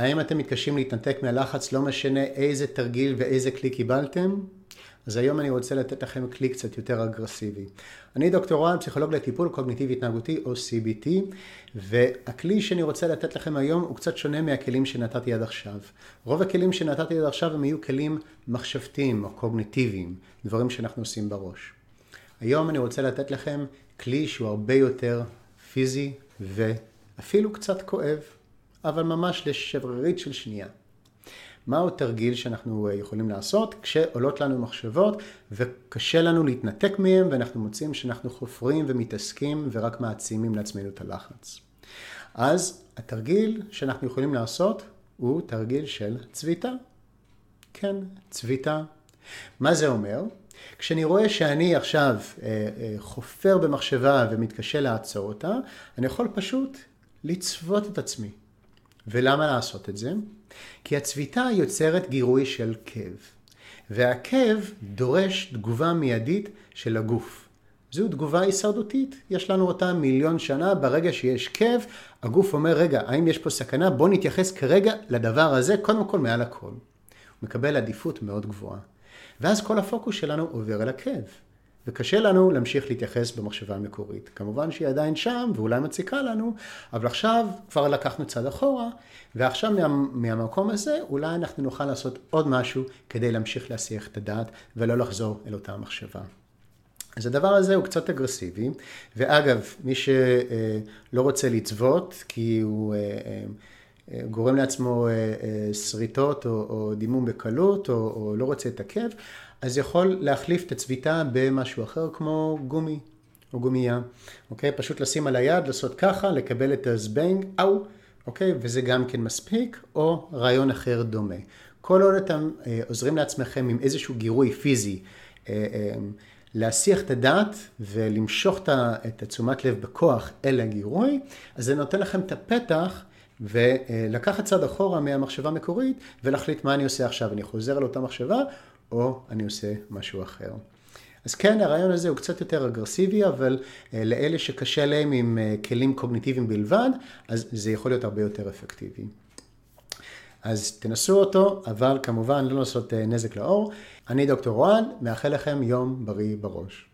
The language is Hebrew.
האם אתם מתקשים להתנתק מהלחץ, לא משנה איזה תרגיל ואיזה כלי קיבלתם? אז היום אני רוצה לתת לכם כלי קצת יותר אגרסיבי. אני דוקטור רן, פסיכולוג לטיפול קוגניטיבי התנהגותי או CBT, והכלי שאני רוצה לתת לכם היום הוא קצת שונה מהכלים שנתתי עד עכשיו. רוב הכלים שנתתי עד עכשיו הם יהיו כלים מחשבתיים או קוגניטיביים, דברים שאנחנו עושים בראש. היום אני רוצה לתת לכם כלי שהוא הרבה יותר פיזי ואפילו קצת כואב, אבל ממש לשברירית של שנייה. מהו תרגיל שאנחנו אה, יכולים לעשות כשעולות לנו מחשבות וקשה לנו להתנתק מהם ואנחנו מוצאים שאנחנו חופרים ומתעסקים ורק מעצימים לעצמנו את הלחץ. אז התרגיל שאנחנו יכולים לעשות הוא תרגיל של צביטה. כן, צביטה. מה זה אומר? כשאני רואה שאני עכשיו אה, אה, חופר במחשבה ומתקשה לעצור אותה, אני יכול פשוט לצוות את עצמי. ולמה לעשות את זה? כי הצביטה יוצרת גירוי של כאב, והכאב דורש תגובה מיידית של הגוף. זו תגובה הישרדותית, יש לנו אותה מיליון שנה, ברגע שיש כאב, הגוף אומר, רגע, האם יש פה סכנה? בוא נתייחס כרגע לדבר הזה, קודם כל מעל הכל. הוא מקבל עדיפות מאוד גבוהה. ואז כל הפוקוס שלנו עובר אל הכאב. וקשה לנו להמשיך להתייחס במחשבה המקורית. כמובן שהיא עדיין שם ואולי מציקה לנו, אבל עכשיו כבר לקחנו צד אחורה, ועכשיו מה, מהמקום הזה אולי אנחנו נוכל לעשות עוד משהו כדי להמשיך להסיח את הדעת ולא לחזור אל אותה מחשבה. אז הדבר הזה הוא קצת אגרסיבי, ואגב, מי שלא רוצה לצוות, כי הוא אה, אה, גורם לעצמו אה, שריטות או, או דימום בקלות, או, או לא רוצה את הכאב, אז יכול להחליף את הצביטה במשהו אחר כמו גומי או גומייה, אוקיי? פשוט לשים על היד, לעשות ככה, לקבל את הזבנג, אאו, אוקיי? וזה גם כן מספיק, או רעיון אחר דומה. כל עוד אתם אה, עוזרים לעצמכם עם איזשהו גירוי פיזי, אה, אה, להסיח את הדעת ולמשוך את התשומת לב בכוח אל הגירוי, אז זה נותן לכם את הפתח ולקחת צד אחורה מהמחשבה המקורית ולהחליט מה אני עושה עכשיו. אני חוזר על אותה מחשבה או אני עושה משהו אחר. אז כן, הרעיון הזה הוא קצת יותר אגרסיבי, אבל אה, לאלה שקשה להם עם אה, כלים קוגניטיביים בלבד, אז זה יכול להיות הרבה יותר אפקטיבי. אז תנסו אותו, אבל כמובן לא לעשות אה, נזק לאור. אני דוקטור רוען, מאחל לכם יום בריא בראש.